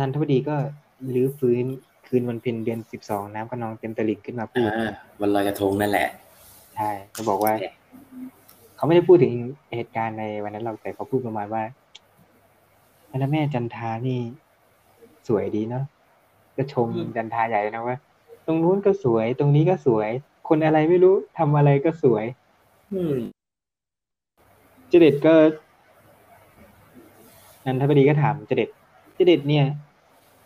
นันทวดีก็ลื้อฟื้นคืนวันเพ็ญเดือนสิบสองน้ำก็นองเต็มตลิ่งขึ้นมาพูดอ่าวันลอยกระทงนั่นแหละใช่ก็บอกว่า เขาไม่ได้พูดถึงเหตุการณ์ในวันนั้นเราแต่เขาพูดประมาณว่าพระแม่จันทานี่สวยดีเนาะก็ชมอืมจันทาใหญ่นะว่า ตรงนู้นก็สวย ตรงนี้ก็สวย คนอะไรไม่รู้ทำอะไรก็สวย อืมเจเด็ดก็นันทบดีก็ถามเจเด็ด เจเด็ดเนี่ย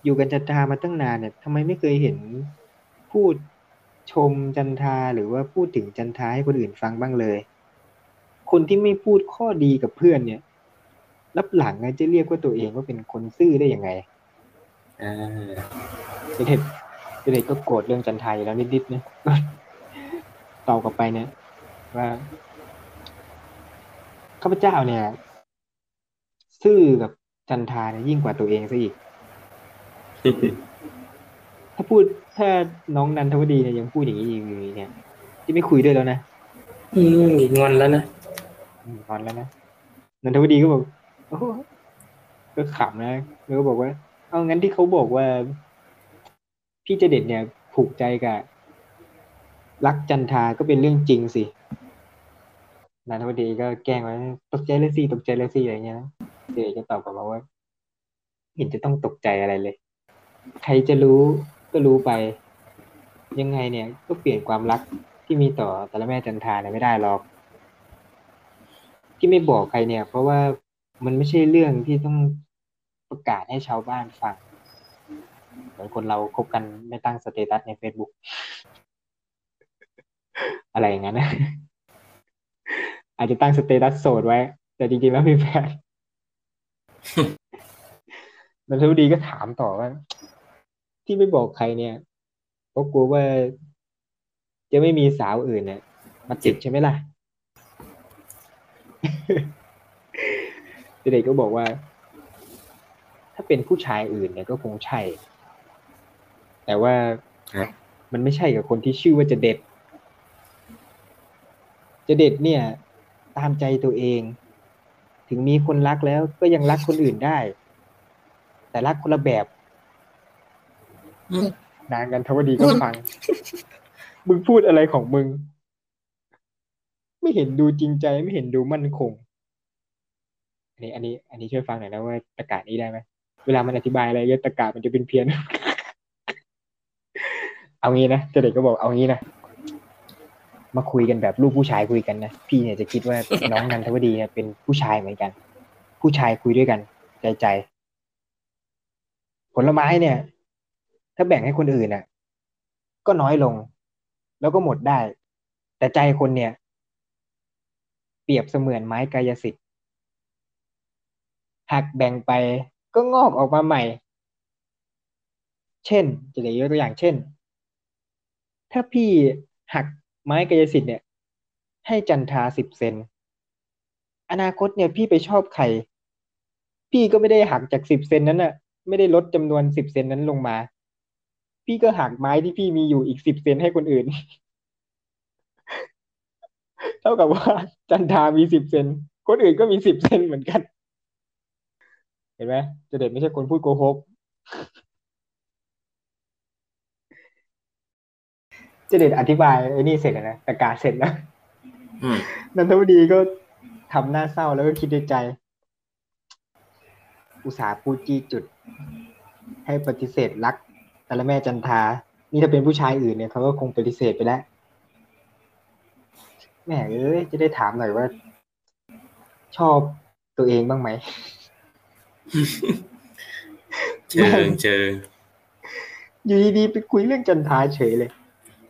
อยู่กันจันทามาตั้งนานเนี่ยทำไมไม่เคยเห็นพูดชมจันทาหรือว่าพูดถึงจันทาให้คนอื่นฟังบ้างเลย คนที่ไม่พูดข้อดีกับเพื่อนเนี่ยรับหลังจะเรียกว่าตัวเองว่าเป็นคนซื่อได้ยังไงอ่าเจเด็ดเจเด็ดก็โกรธเรื่องจันทาอยู่แล้วนิดๆนะตอบกลับไปเนี่ยว่าข้าพเจ้าเนี่ย ซื่อกับ จันทาเนี่ยยิ่งกว่าตัวเองซะอีก ถ้าพูดถ้าน้องนันทวดีเนี่ยยังพูดอย่างนี้อยู่เนี่ยที่ไม่คุยด้วยแล้วนะอืมงอนแล้วนะอืมงอนแล้วนะนันทวดีก็บอกโอ้โหก็ขำนะแล้วก็บอกว่า เอางั้นที่เขาบอกว่า พี่เจเด็ดเนี่ยผูกใจกับรักจันทาก็เป็นเรื่องจริงสินันทวดีก็แกล้งไว้ตกใจเลยสิตกใจเลยสิอะไรเงี้ยนะ เจเด็ดก็ตอบกลับมาว่าเห็นจะต้องตกใจอะไรเลย ใครจะรู้ก็รู้ไป ยังไงเนี่ย ก็เปลี่ยนความรักที่มีต่อแต่ละแม่จันทาเนี่ยไม่ได้หรอก ที่ไม่บอกใครเนี่ย เพราะว่ามันไม่ใช่เรื่องที่ต้องประกาศให้ชาวบ้านฟังเหมือนคนเราคบกันไม่ตั้ง status ใน Facebook อะไรอย่างนั้นนะอาจจะตั้ง status โสดไว้ แต่จริงๆแล้วมีแฟน นันทวดีก็ถามต่อว่า ที่ไม่บอกใครเนี่ยเพราะกลัวว่าจะไม่มีสาวอื่นเนี่ยมาจีบใช่ไหมล่ะเด็กก็บอกว่า ถ้าเป็นผู้ชายอื่นเนี่ยก็คงใช่ แต่ว่าครับมันไม่ใช่กับคนที่ชื่อว่าจะเด็ด จะเด็ดเนี่ย ตามใจตัวเอง ถึงมีคนรักแล้วก็ยังรักคนอื่นได้ แต่รักคนละแบบอืมนางกันทวดีก็ฟัง มึงพูดอะไรของมึง ไม่เห็นดูจริงใจไม่เห็นดูมั่นคง อันนี้ อันนี้ อันนี้ช่วยฟังหน่อยนะว่าตะกาศนี้ได้ไหมเวลามันอธิบายอะไรเยอะตะกาศมันจะเป็นเพี้ยน เอางี้นะเจเด็กก็บอกเอางี้นะ มาคุยกันแบบลูกผู้ชายคุยกันนะพี่เนี่ยจะคิดว่าน้องนันทวดีเนี่ยเป็นผู้ชายเหมือนกัน ผู้ชายคุยด้วยกัน ใจใจ ผลไม้เนี่ย ถ้าแบ่งให้คนอื่นน่ะ ก็น้อยลง แล้วก็หมดได้ แต่ใจคนเนี่ย เปรียบเสมือนไม้กายสิทธิ์หากแบ่งไปก็งอกออกมาใหม่ เช่นจะยกตัวอย่างเช่น ถ้าพี่หัก ไม้กายสิทธิ์เนี่ย ให้จันทาสิบเซน อนาคตเนี่ยพี่ไปชอบใคร พี่ก็ไม่ได้หักจากสิบเซนนั้นน่ะ ไม่ได้ลดจำนวนสิบเซนนั้นลงมา พี่ก็หักไม้ที่พี่มีอยู่อีกสิบเซนให้คนอื่น เท่ากับว่า จันทามีสิบเซน คนอื่นก็มีสิบเซนเหมือนกัน เห็นไหมเจเด็ดไม่ใช่คนพูดโกหก เจเด็ดอธิบายไอ้นี่เสร็จแล้วนะแต่การเสร็จแล้วอืมนันทวดีก็ทำหน้าเศร้าแล้วก็คิดในใจ อุตสาห์พูดจี้จุด ให้ปฏิเสธรักแต่ละแม่จันทา นี่ถ้าเป็นผู้ชายอื่นเนี่ยเขาก็คงปฏิเสธไปแล้วแม่เอ้ยจะได้ถามหน่อยว่า ชอบตัวเองบ้างไหมเชิงเชิงอยู่ดีๆไปคุยเรื่องจันทาเฉยเลย